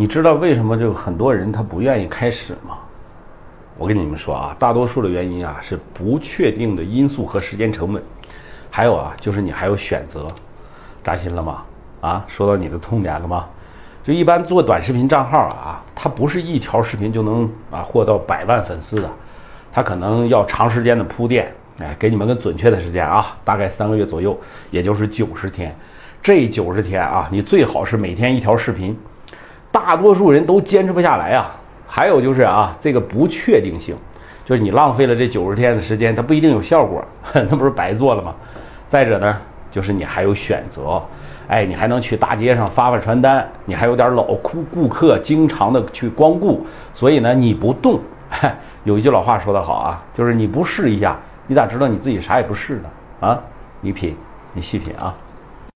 你知道为什么就很多人他不愿意开始吗？我跟你们说啊，大多数的原因啊是不确定的因素和时间成本，还有啊就是你还有选择，扎心了吗？啊，说到你的痛点了吗？就一般做短视频账号啊，它不是一条视频就能啊获到百万粉丝的，它可能要长时间的铺垫。哎，给你们个准确的时间啊，大概三个月左右，也就是九十天。这九十天啊，你最好是每天一条视频。大多数人都坚持不下来啊。还有就是啊，这个不确定性，就是你浪费了这九十天的时间，它不一定有效果，那不是白做了吗？再者呢，就是你还有选择，哎，你还能去大街上发发传单，你还有点老顾顾客经常的去光顾，所以呢，你不动，有一句老话说得好啊，就是你不试一下。你咋知道你自己啥也不是呢？啊，你品，你细品啊。